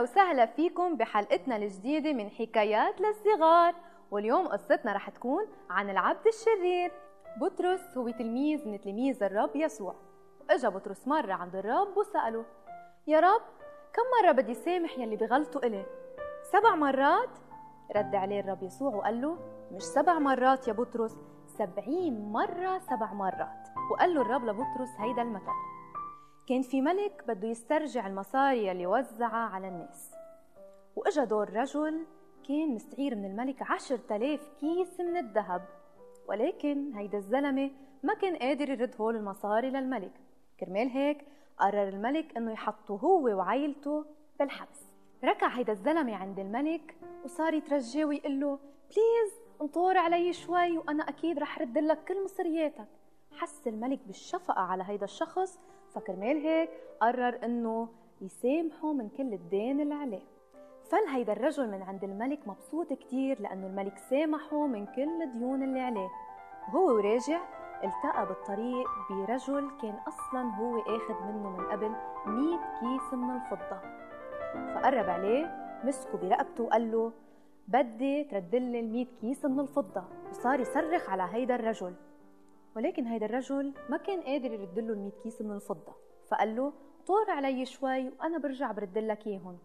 وسهلا فيكم بحلقتنا الجديدة من حكايات للصغار. واليوم قصتنا رح تكون عن العبد الشرير. بطرس هو تلميذ من تلاميذ الرب يسوع. إجا بطرس مرة عند الرب وسأله يا رب كم مرة بدي سامح يلي بغلطوا إلي؟ سبع مرات؟ رد عليه الرب يسوع وقال له مش سبع مرات يا بطرس سبعين مرة سبع مرات. وقال له الرب لبطرس هيدا المثل كان في ملك بده يسترجع المصاري اللي وزعها على الناس. وإجا دور رجل كان مستعير من الملك عشر تلاف كيس من الذهب. ولكن هيدا الزلمة ما كان قادر يرد هول المصاري للملك. كرمال هيك قرر الملك إنه يحطه هو وعائلته بالحبس. ركع هيدا الزلمة عند الملك وصار يترجاه ويقول له please انطور علي شوي وأنا أكيد رح رد لك كل مصرياتك. حس الملك بالشفقة على هيدا الشخص فكرمال هيك قرر إنه يسامحه من كل الدين اللي عليه. فل هيدا الرجل من عند الملك مبسوط كتير لأنه الملك سامحه من كل الديون اللي عليه. وهو وراجع التقى بالطريق برجل كان أصلا هو أخذ منه من قبل مئة كيس من الفضة. فقرب عليه مسكه برقبته وقال له بدي تردلي المئة كيس من الفضة. وصار يصرخ على هيدا الرجل. ولكن هيدا الرجل ما كان قادر يرد له ال كيس من الفضة. فقال له طور علي شوي وأنا برجع برد لك إياهم.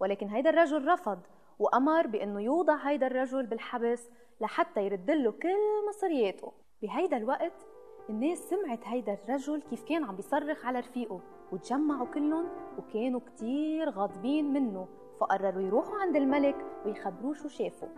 ولكن هيدا الرجل رفض وأمر بأنه يوضع هيدا الرجل بالحبس لحتى يرد له كل مصرياته بهيدا الوقت الناس سمعت هيدا الرجل كيف كان عم بيصرخ على رفيقه وتجمعوا كلهم وكانوا كتير غاضبين منه. فقرروا يروحوا عند الملك ويخبروه شو شافوا.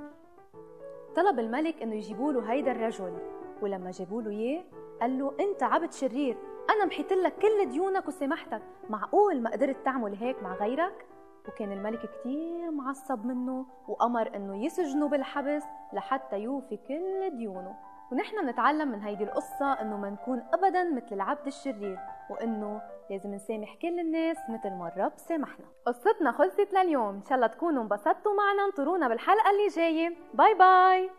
طلب الملك إنه يجيبوا له هيدا الرجل. ولما جابوا له إياه قال له أنت عبد شرير أنا محيت لك كل ديونك وسامحتك معقول ما قدرت تعمل هيك مع غيرك؟ وكان الملك كتير معصب منه وأمر إنه يسجنه بالحبس لحتى يوفي كل ديونه. ونحن بنتعلم من هيدي القصة إنه ما نكون أبدا مثل العبد الشرير وإنه لازم نسامح كل الناس مثل ما الرب سامحنا. قصتنا خلصت لليوم. إن شاء الله تكونوا انبسطتوا معنا. انطرونا بالحلقة اللي جاية. باي باي.